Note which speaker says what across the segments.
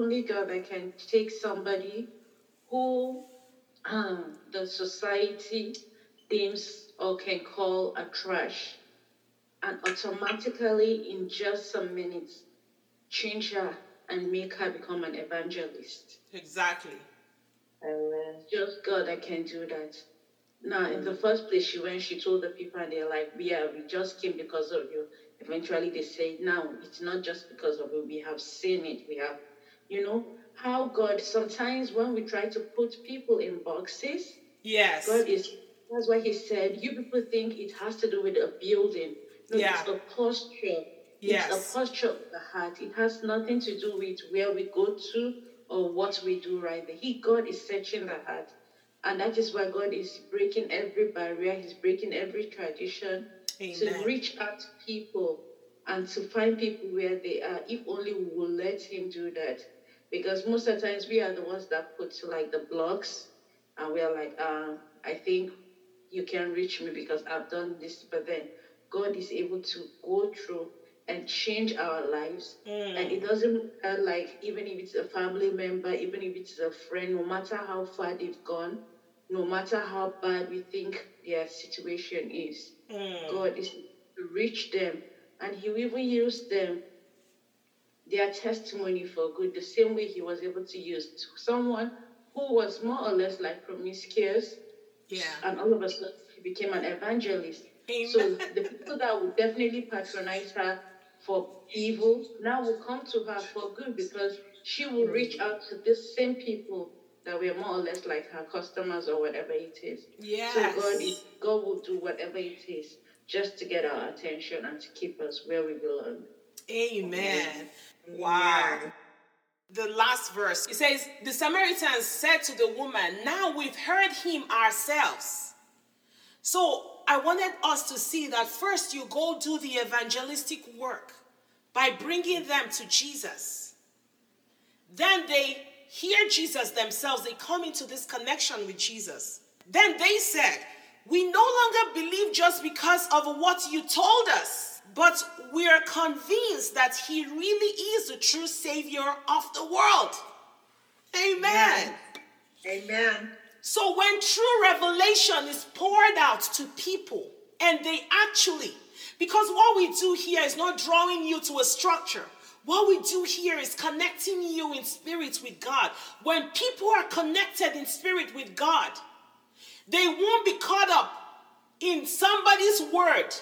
Speaker 1: only God that can take somebody who um, the society deems or can call a trash and automatically, in just some minutes, change her and make her become an evangelist.
Speaker 2: Exactly.
Speaker 1: Amen. Just God I can do that. Now, in the first place, she went, she told the people, and they're like, Yeah, we just came because of you. Eventually, they say, No, it's not just because of you. We have seen it. We have, you know, how God, sometimes when we try to put people in boxes,
Speaker 2: yes,
Speaker 1: God is, that's why He said, You people think it has to do with a building. No, yeah. it's a posture. Yes. It's a posture of the heart. It has nothing to do with where we go to or what we do right there. He, God, is searching the heart. And that is why God is breaking every barrier, He's breaking every tradition Amen. to reach out to people and to find people where they are, if only we will let Him do that. Because most of the times we are the ones that put like the blocks and we are like, uh, I think you can reach me because I've done this, but then God is able to go through and change our lives. Mm. And it doesn't matter, like, even if it's a family member, even if it's a friend, no matter how far they've gone, no matter how bad we think their situation is, mm. God is to reach them. And He will even use them, their testimony for good, the same way He was able to use someone who was more or less like promiscuous.
Speaker 2: Yeah.
Speaker 1: And all of a sudden, he became an evangelist. Amen. So the people that would definitely patronize her for evil now will come to her for good because she will reach out to the same people that were more or less like her customers or whatever it is.
Speaker 2: Yes.
Speaker 1: So God is God will do whatever it is just to get our attention and to keep us where we belong.
Speaker 2: Amen. Wow. The last verse. It says, The Samaritans said to the woman, Now we've heard him ourselves. So I wanted us to see that first you go do the evangelistic work by bringing them to Jesus. Then they hear Jesus themselves, they come into this connection with Jesus. Then they said, We no longer believe just because of what you told us, but we are convinced that He really is the true Savior of the world. Amen.
Speaker 3: Amen. Amen.
Speaker 2: So when true revelation is poured out to people and they actually, because what we do here is not drawing you to a structure. What we do here is connecting you in spirit with God. When people are connected in spirit with God, they won't be caught up in somebody's word.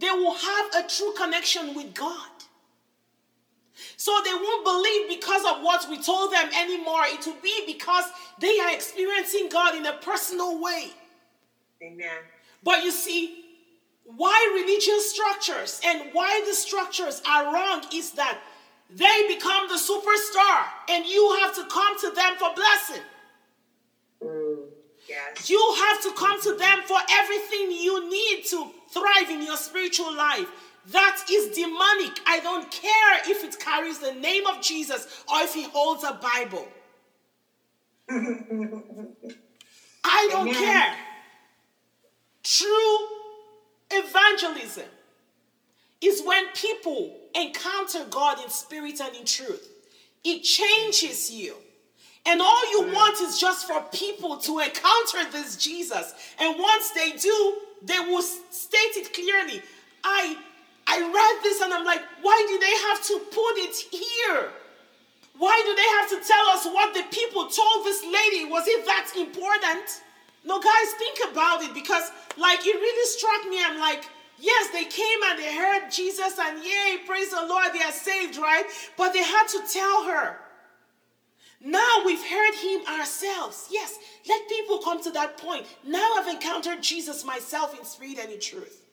Speaker 2: They will have a true connection with God. So they won't believe because of what we told them anymore. It will be because they are experiencing God in a personal way.
Speaker 3: Amen.
Speaker 2: But you see, why religious structures and why the structures are wrong is that they become the superstar and you have to come to them for blessing.
Speaker 3: Mm, yes.
Speaker 2: You have to come to them for everything you need to thrive in your spiritual life. That is demonic. I don't care if it carries the name of Jesus or if he holds a Bible. I don't Amen. care. True evangelism is when people encounter God in spirit and in truth. It changes you. And all you mm. want is just for people to encounter this Jesus. And once they do, they will state it clearly. I I read this and I'm like, why do they have to put it here? Why do they have to tell us what the people told this lady? Was it that important? No, guys, think about it because, like, it really struck me. I'm like, yes, they came and they heard Jesus, and yay, praise the Lord, they are saved, right? But they had to tell her. Now we've heard him ourselves. Yes, let people come to that point. Now I've encountered Jesus myself in spirit and in truth.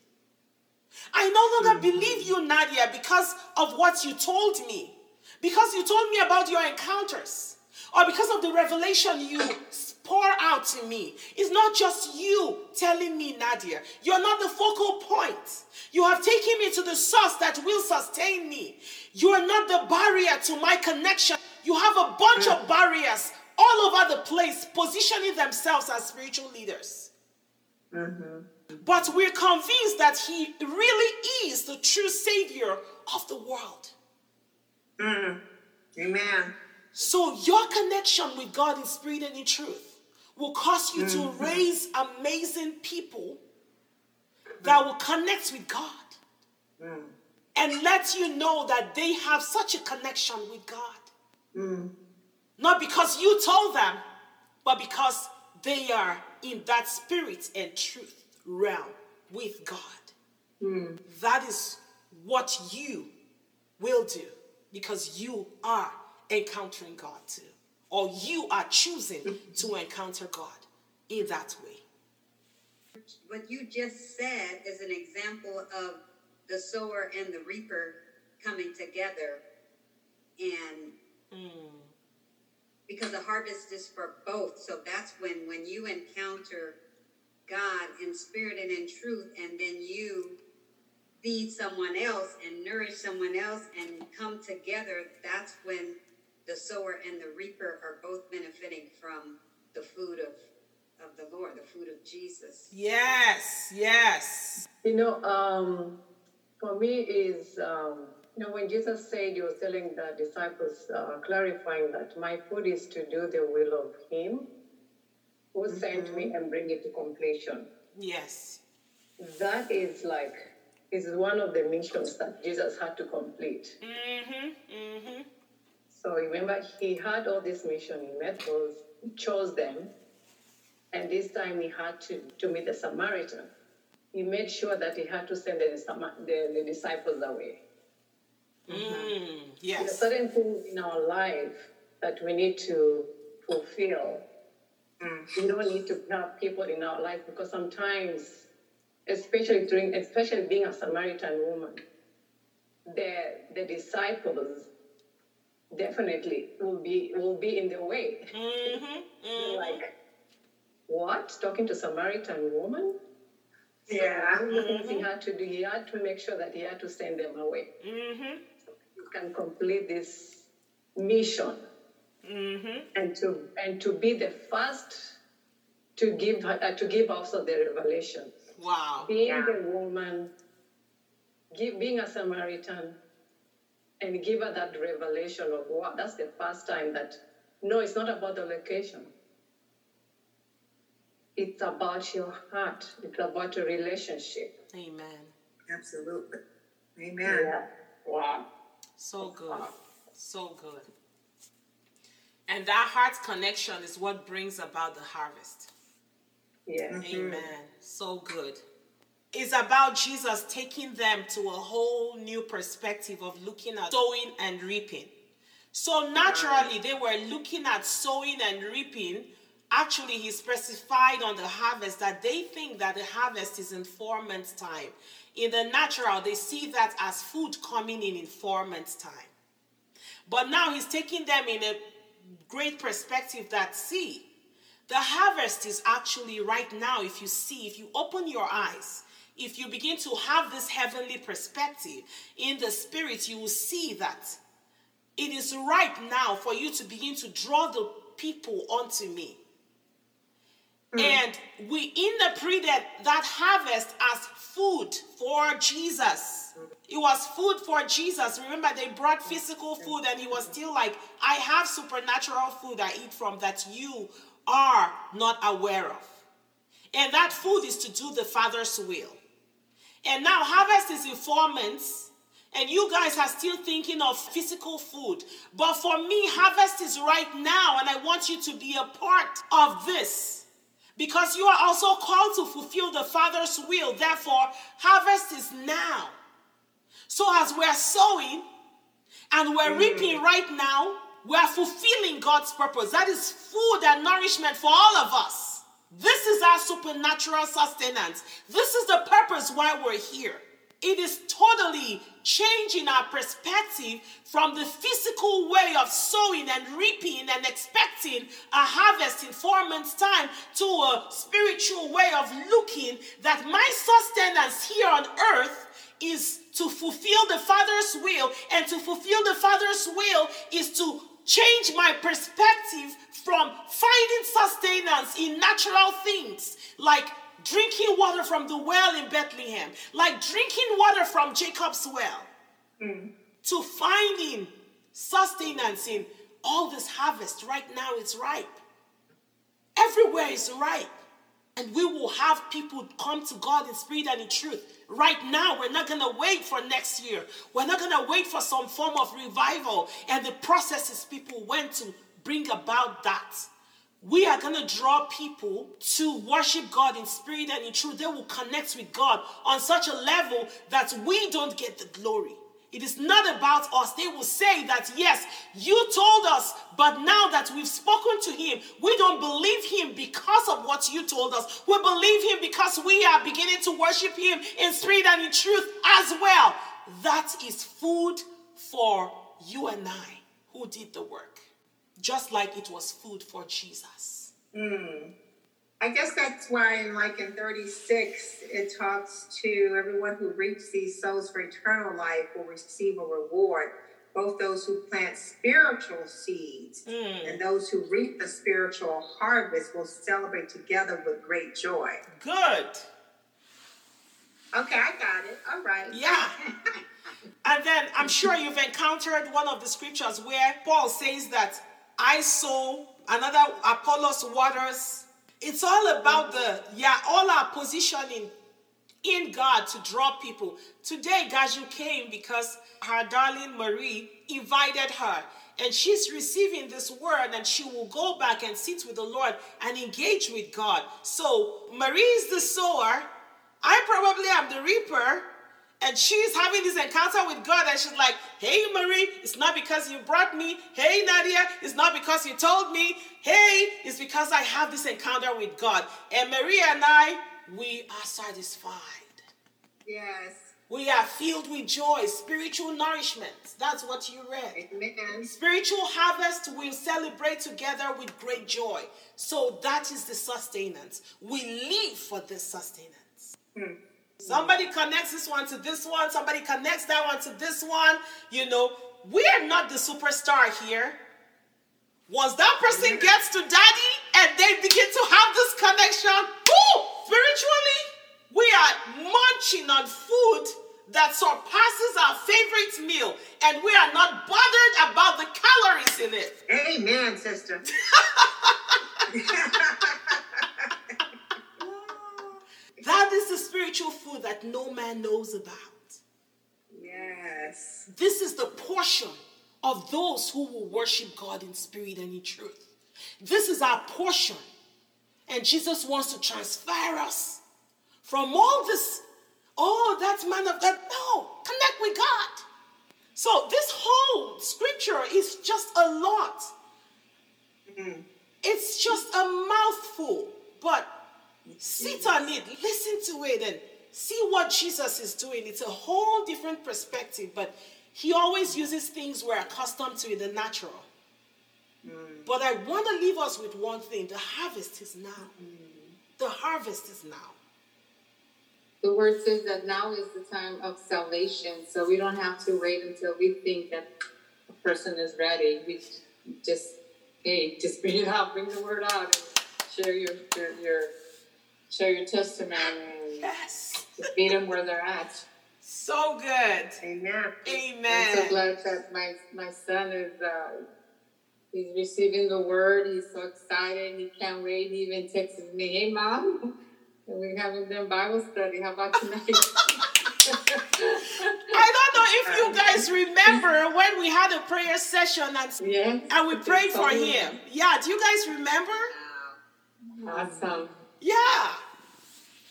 Speaker 2: I no longer hmm. believe you, Nadia, because of what you told me. Because you told me about your encounters. Or because of the revelation you pour out to me. It's not just you telling me, Nadia. You're not the focal point. You have taken me to the source that will sustain me. You are not the barrier to my connection. You have a bunch of barriers all over the place, positioning themselves as spiritual leaders.
Speaker 3: Mm-hmm.
Speaker 2: But we're convinced that he really is the true savior of the world.
Speaker 3: Mm. Amen.
Speaker 2: So your connection with God in spirit and in truth will cause you mm-hmm. to raise amazing people that will connect with God. Mm. And let you know that they have such a connection with God. Mm. Not because you told them, but because they are in that spirit and truth realm with God. Mm. That is what you will do because you are encountering God too. Or you are choosing to encounter God in that way.
Speaker 4: What you just said is an example of the sower and the reaper coming together. And mm. because the harvest is for both. So that's when when you encounter God in spirit and in truth, and then you feed someone else and nourish someone else and come together, that's when the sower and the reaper are both benefiting from the food of of the Lord, the food of Jesus.
Speaker 2: Yes, yes.
Speaker 5: You know, um, for me is um, know when Jesus said he was telling the disciples, uh, clarifying that my food is to do the will of Him who mm-hmm. sent me and bring it to completion.
Speaker 2: Yes.
Speaker 5: That is like is one of the missions that Jesus had to complete. Mm-hmm. Mm-hmm. So remember, he had all this mission. He met those, he chose them, and this time he had to, to meet the Samaritan. He made sure that he had to send the, the, the disciples away.
Speaker 2: Mm, yes. There's
Speaker 5: certain things in our life that we need to fulfill. Mm. We don't need to have people in our life because sometimes, especially during, especially being a Samaritan woman, the the disciples definitely will be will be in the way. Mm-hmm, mm-hmm. like, what? Talking to Samaritan woman?
Speaker 3: So yeah.
Speaker 5: Mm-hmm. He had to do. He had to make sure that he had to send them away. Mm-hmm. So he can complete this mission, mm-hmm. and to and to be the first to give uh, to give also the revelation.
Speaker 2: Wow.
Speaker 5: Being yeah. the woman, give, being a Samaritan, and give her that revelation of what that's the first time that no, it's not about the location. It's about your heart. It's about your relationship.
Speaker 2: Amen.
Speaker 3: Absolutely. Amen. Yeah.
Speaker 5: Wow.
Speaker 2: So good. So good. And that heart connection is what brings about the harvest.
Speaker 5: Yeah.
Speaker 2: Mm-hmm. Amen. So good It's about Jesus taking them to a whole new perspective of looking at sowing and reaping. So naturally, they were looking at sowing and reaping. Actually, he specified on the harvest that they think that the harvest is in four months' time. In the natural, they see that as food coming in in four months' time. But now he's taking them in a great perspective that, see, the harvest is actually right now, if you see, if you open your eyes, if you begin to have this heavenly perspective in the spirit, you will see that it is right now for you to begin to draw the people onto me. Mm. And we interpreted that harvest as food for Jesus. It was food for Jesus. Remember, they brought physical food, and he was still like, I have supernatural food I eat from that you are not aware of. And that food is to do the Father's will. And now harvest is in four months. And you guys are still thinking of physical food. But for me, harvest is right now. And I want you to be a part of this. Because you are also called to fulfill the Father's will. Therefore, harvest is now. So as we're sowing and we're mm. reaping right now, we're fulfilling God's purpose. That is food and nourishment for all of us. This is our supernatural sustenance. This is the purpose why we're here. It is totally changing our perspective from the physical way of sowing and reaping and expecting a harvest in four months' time to a spiritual way of looking that my sustenance here on earth is to fulfill the Father's will, and to fulfill the Father's will is to change my perspective from finding sustenance in natural things like drinking water from the well in Bethlehem, like drinking water from Jacob's well, mm. to finding sustenance in all this harvest right now is ripe. Everywhere is ripe. And we will have people come to God in spirit and in truth. Right now, we're not going to wait for next year. We're not going to wait for some form of revival and the processes people went to bring about that. We are going to draw people to worship God in spirit and in truth. They will connect with God on such a level that we don't get the glory. It is not about us. They will say that, yes, you told us, but now that we've spoken to him, we don't believe him because of what you told us. We believe him because we are beginning to worship him in spirit and in truth as well. That is food for you and I who did the work, just like it was food for Jesus.
Speaker 3: Mm. I guess that's why, in like in 36, it talks to everyone who reaps these souls for eternal life will receive a reward. Both those who plant spiritual seeds mm. and those who reap the spiritual harvest will celebrate together with great joy.
Speaker 2: Good.
Speaker 3: Okay, I got it. All right.
Speaker 2: Yeah. and then I'm sure you've encountered one of the scriptures where Paul says that I sow, another Apollos waters, it's all about the, yeah, all our positioning in God to draw people. Today, Gaju came because her darling Marie invited her. And she's receiving this word, and she will go back and sit with the Lord and engage with God. So, Marie is the sower. I probably am the reaper. And she's having this encounter with God, and she's like, Hey, Marie, it's not because you brought me. Hey, Nadia, it's not because you told me. Hey, it's because I have this encounter with God. And Marie and I, we are satisfied.
Speaker 3: Yes.
Speaker 2: We are filled with joy, spiritual nourishment. That's what you read.
Speaker 3: Amen.
Speaker 2: Spiritual harvest we'll celebrate together with great joy. So that is the sustenance. We live for this sustenance. Hmm. Somebody connects this one to this one, somebody connects that one to this one. You know, we are not the superstar here. Once that person gets to daddy and they begin to have this connection, whoo, spiritually, we are munching on food that surpasses our favorite meal, and we are not bothered about the calories in it.
Speaker 3: Amen, sister.
Speaker 2: That is the spiritual that no man knows about.
Speaker 3: Yes.
Speaker 2: This is the portion of those who will worship God in spirit and in truth. This is our portion. And Jesus wants to transfer us from all this, oh, that's man of God. No, connect with God. So this whole scripture is just a lot. Mm-hmm. It's just a mouthful, but Sit on it, listen to it, and see what Jesus is doing. It's a whole different perspective, but he always uses things we're accustomed to in the natural. Mm. But I want to leave us with one thing the harvest is now. Mm. The harvest is now.
Speaker 6: The word says that now is the time of salvation, so we don't have to wait until we think that a person is ready. We just, hey, just bring it out, bring the word out, and share your, your, your share your testimony.
Speaker 2: Yes.
Speaker 6: Just meet them where they're at.
Speaker 2: So good.
Speaker 3: Amen.
Speaker 2: Amen.
Speaker 6: I'm so glad that my my son is uh, he's receiving the word. He's so excited. He can't wait. He even texts me, "Hey, mom, we haven't done Bible study. How about tonight?"
Speaker 2: I don't know if you guys remember when we had a prayer session and,
Speaker 6: yes,
Speaker 2: and we prayed for him. Yeah, do you guys remember?
Speaker 6: Awesome.
Speaker 2: Yeah.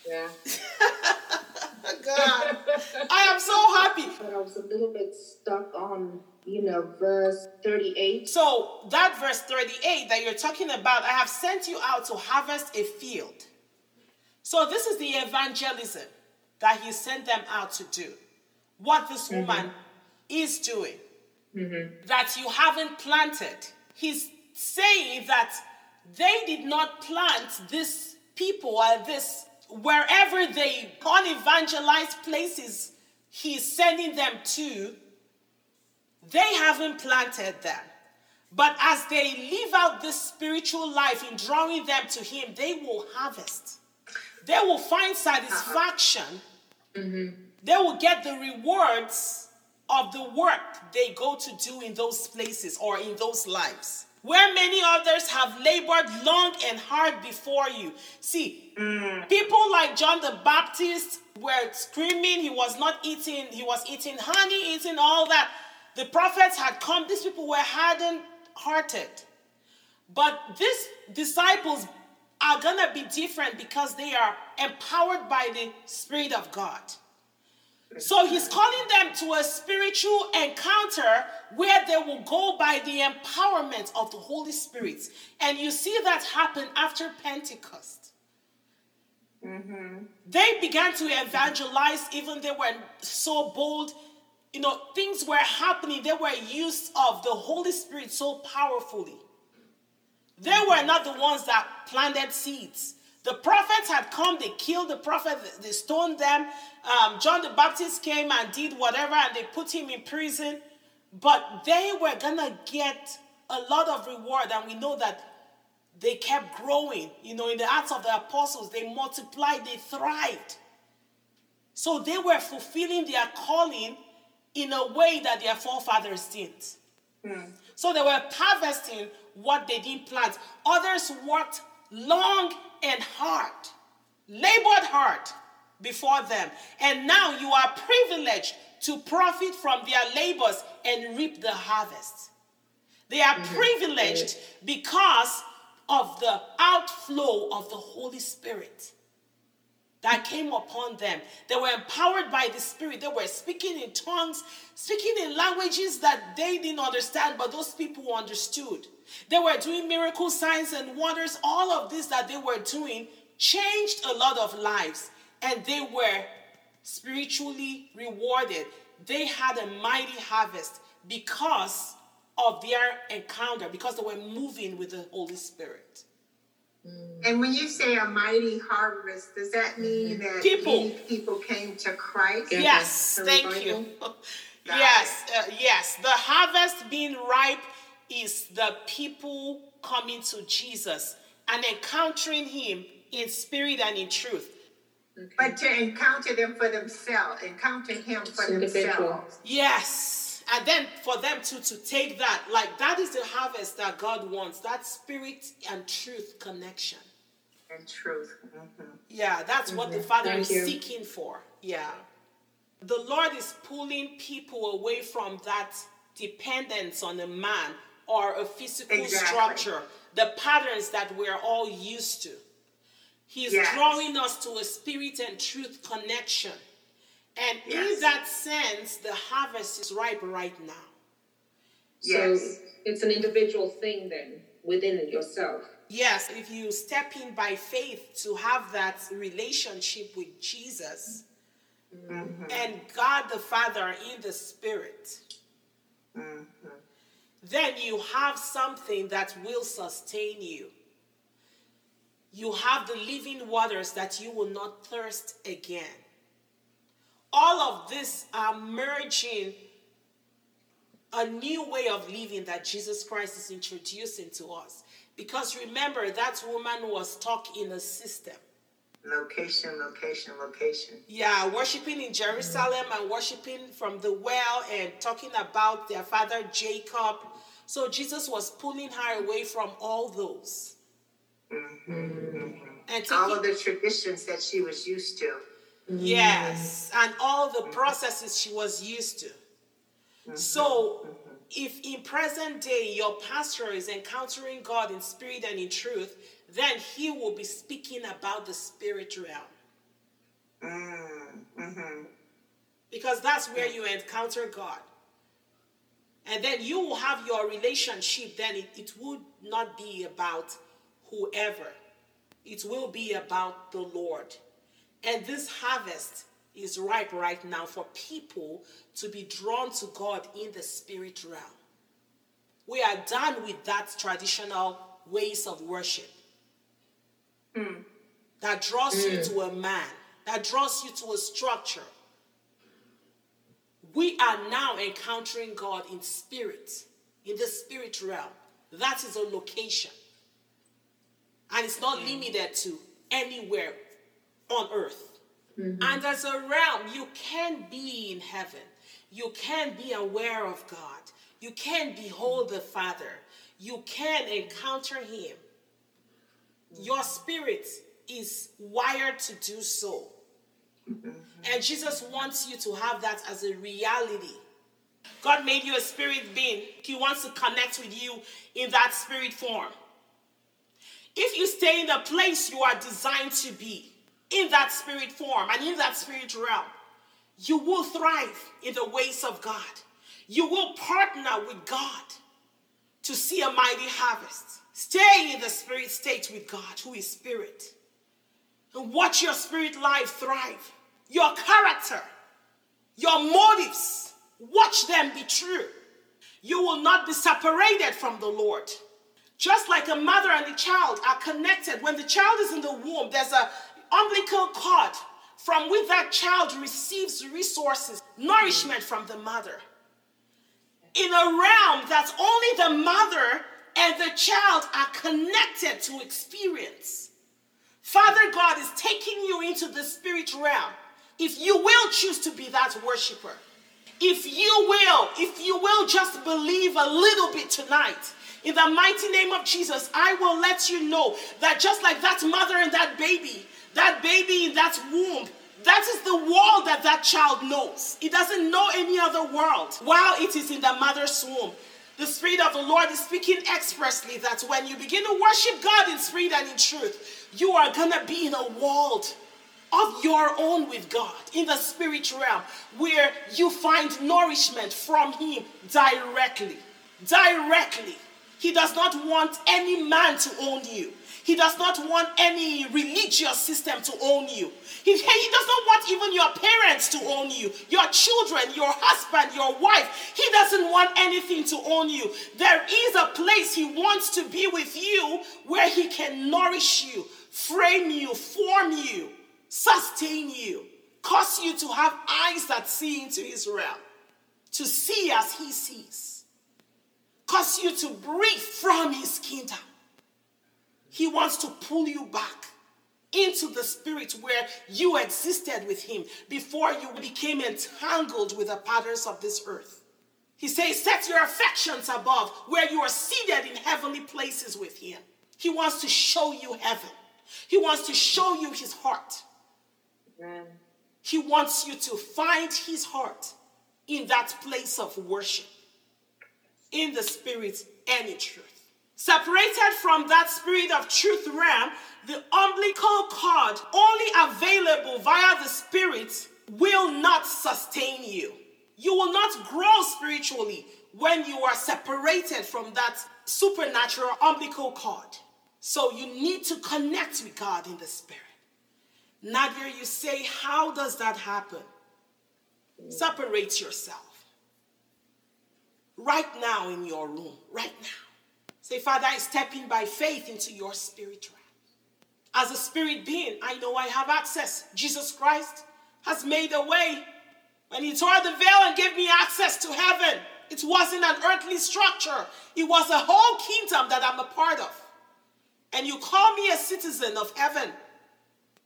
Speaker 6: Yeah.
Speaker 2: God, I am so happy.
Speaker 1: But I was a little bit stuck on, you know, verse 38.
Speaker 2: So, that verse 38 that you're talking about, I have sent you out to harvest a field. So, this is the evangelism that he sent them out to do. What this mm-hmm. woman is doing, mm-hmm. that you haven't planted. He's saying that they did not plant this people are this wherever they unevangelized places he's sending them to, they haven't planted them. But as they live out this spiritual life in drawing them to him, they will harvest. They will find satisfaction. Uh-huh. Mm-hmm. They will get the rewards of the work they go to do in those places or in those lives. Where many others have labored long and hard before you. See, mm. people like John the Baptist were screaming, he was not eating, he was eating honey, eating all that. The prophets had come, these people were hardened hearted. But these disciples are going to be different because they are empowered by the Spirit of God. So he's calling them to a spiritual encounter where they will go by the empowerment of the Holy Spirit. And you see that happen after Pentecost. Mm-hmm. They began to evangelize, even they were so bold. You know, things were happening. They were used of the Holy Spirit so powerfully. They were not the ones that planted seeds. The prophets had come, they killed the prophet, they stoned them. Um, John the Baptist came and did whatever, and they put him in prison. But they were gonna get a lot of reward, and we know that they kept growing. You know, in the Acts of the Apostles, they multiplied, they thrived. So they were fulfilling their calling in a way that their forefathers didn't. Mm. So they were harvesting what they didn't plant. Others worked long and hard, labored hard before them. And now you are privileged to profit from their labors and reap the harvest. They are mm-hmm. privileged because of the outflow of the Holy Spirit that came upon them. They were empowered by the Spirit. They were speaking in tongues, speaking in languages that they didn't understand, but those people understood. They were doing miracle signs and wonders. All of this that they were doing changed a lot of lives, and they were spiritually rewarded. They had a mighty harvest because of their encounter, because they were moving with the Holy Spirit.
Speaker 3: And when you say a mighty harvest, does that mean that people people came to Christ?
Speaker 2: Yes, thank you. yes, uh, yes. The harvest being ripe is the people coming to Jesus and encountering Him in spirit and in truth.
Speaker 3: Okay. But to encounter them for themselves, encounter Him for themselves.
Speaker 2: Yes and then for them to to take that like that is the harvest that god wants that spirit and truth connection
Speaker 3: and truth mm-hmm.
Speaker 2: yeah that's mm-hmm. what the mm-hmm. father Thank is you. seeking for yeah the lord is pulling people away from that dependence on a man or a physical exactly. structure the patterns that we're all used to he's yes. drawing us to a spirit and truth connection and yes. in that sense, the harvest is ripe right now.
Speaker 1: Yes. So it's an individual thing then within yourself.
Speaker 2: Yes, if you step in by faith to have that relationship with Jesus mm-hmm. and God the Father in the Spirit, mm-hmm. Then you have something that will sustain you. You have the living waters that you will not thirst again all of this are merging a new way of living that Jesus Christ is introducing to us. Because remember, that woman was stuck in a system.
Speaker 3: Location, location, location.
Speaker 2: Yeah, worshiping in Jerusalem and worshiping from the well and talking about their father Jacob. So Jesus was pulling her away from all those.
Speaker 3: Mm-hmm. Mm-hmm. And taking, all of the traditions that she was used to.
Speaker 2: Yes, and all the processes she was used to. Mm-hmm. So, if in present day your pastor is encountering God in spirit and in truth, then he will be speaking about the spirit realm. Mm-hmm. Because that's where you encounter God. And then you will have your relationship, then it, it would not be about whoever, it will be about the Lord. And this harvest is ripe right now for people to be drawn to God in the spirit realm. We are done with that traditional ways of worship mm. that draws mm. you to a man, that draws you to a structure. We are now encountering God in spirit, in the spirit realm. That is a location. And it's not mm. limited to anywhere on earth. Mm-hmm. And as a realm, you can be in heaven. You can be aware of God. You can behold the Father. You can encounter Him. Your spirit is wired to do so. And Jesus wants you to have that as a reality. God made you a spirit being. He wants to connect with you in that spirit form. If you stay in the place you are designed to be, in that spirit form and in that spirit realm, you will thrive in the ways of God. You will partner with God to see a mighty harvest. Stay in the spirit state with God, who is spirit, and watch your spirit life thrive. Your character, your motives, watch them be true. You will not be separated from the Lord. Just like a mother and a child are connected, when the child is in the womb, there's a umbilical cord from which that child receives resources, nourishment from the mother. In a realm that's only the mother and the child are connected to experience. Father God is taking you into the spirit realm. If you will choose to be that worshiper, if you will, if you will just believe a little bit tonight, in the mighty name of Jesus, I will let you know that just like that mother and that baby, that baby in that womb, that is the world that that child knows. It doesn't know any other world while it is in the mother's womb. The Spirit of the Lord is speaking expressly that when you begin to worship God in spirit and in truth, you are going to be in a world of your own with God in the spirit realm where you find nourishment from Him directly. Directly. He does not want any man to own you. He does not want any religious system to own you. He, he does not want even your parents to own you, your children, your husband, your wife. He doesn't want anything to own you. There is a place He wants to be with you where He can nourish you, frame you, form you, sustain you, cause you to have eyes that see into His realm, to see as He sees, cause you to breathe from His kingdom. He wants to pull you back into the spirit where you existed with him before you became entangled with the patterns of this earth. He says, Set your affections above where you are seated in heavenly places with him. He wants to show you heaven, he wants to show you his heart. Amen. He wants you to find his heart in that place of worship, in the spirit and in truth. Separated from that spirit of truth realm, the umbilical cord, only available via the spirit, will not sustain you. You will not grow spiritually when you are separated from that supernatural umbilical cord. So you need to connect with God in the spirit. Nadia, you say, how does that happen? Separate yourself. Right now in your room, right now. Say, Father, I step in by faith into your spirit realm. As a spirit being, I know I have access. Jesus Christ has made a way. When he tore the veil and gave me access to heaven, it wasn't an earthly structure, it was a whole kingdom that I'm a part of. And you call me a citizen of heaven.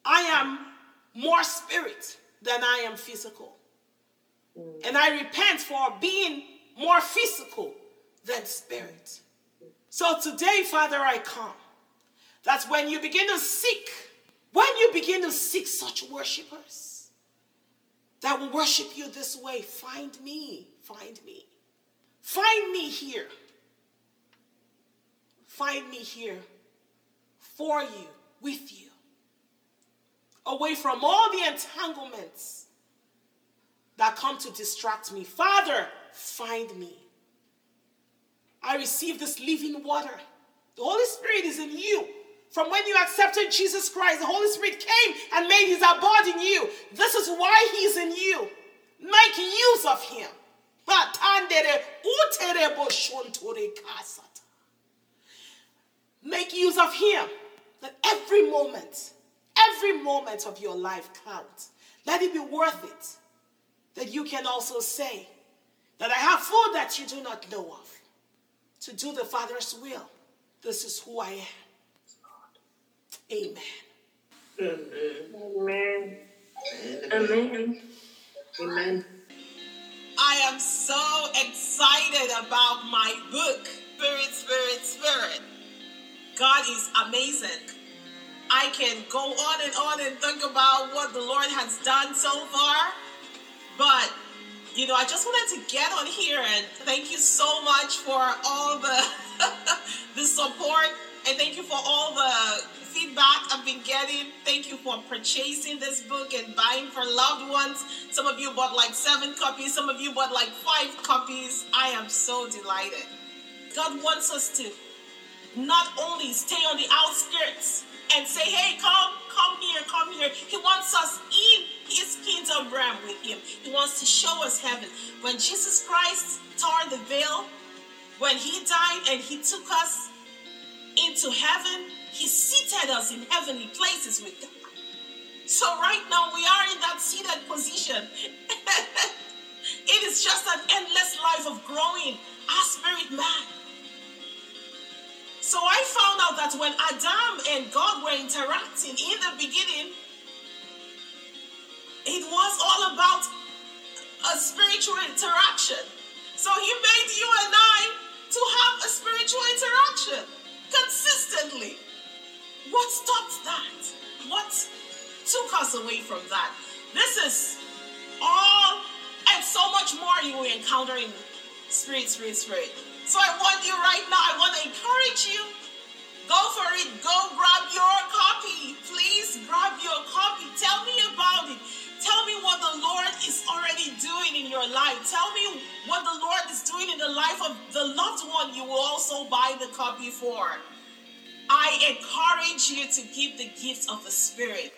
Speaker 2: I am more spirit than I am physical. Mm. And I repent for being more physical than spirit. So today, Father, I come. That's when you begin to seek, when you begin to seek such worshipers that will worship you this way, find me, find me. Find me here. Find me here for you, with you. Away from all the entanglements that come to distract me. Father, find me. I receive this living water. The Holy Spirit is in you. From when you accepted Jesus Christ, the Holy Spirit came and made his abode in you. This is why he's in you. Make use of him. Make use of him. That every moment, every moment of your life counts. Let it be worth it. That you can also say that I have food that you do not know of to do the Father's will. This is who I am. Amen.
Speaker 1: Amen. Amen. Amen.
Speaker 2: I I am so excited about my book, Spirit, Spirit, Spirit. God is amazing. I can go on and on and think about what the Lord has done so far, but you know, I just wanted to get on here and thank you so much for all the the support and thank you for all the feedback I've been getting. Thank you for purchasing this book and buying for loved ones. Some of you bought like seven copies, some of you bought like five copies. I am so delighted. God wants us to not only stay on the outskirts and say, hey, come, come here, come here. He wants us in his kingdom realm with him. He wants to show us heaven. When Jesus Christ tore the veil, when he died and he took us into heaven, he seated us in heavenly places with God. So right now we are in that seated position. it is just an endless life of growing our spirit man. So I found out that when Adam and God were interacting in the beginning, it was all about a spiritual interaction. So he made you and I to have a spiritual interaction consistently. What stopped that? What took us away from that? This is all and so much more you will encounter in Spirit, Spirit, Spirit. So I want you right now, I want to encourage you. Go for it. Go grab your copy. Please grab your copy. Tell me about it. Tell me what the Lord is already doing in your life. Tell me what the Lord is doing in the life of the loved one you will also buy the copy for. I encourage you to give the gift of the Spirit.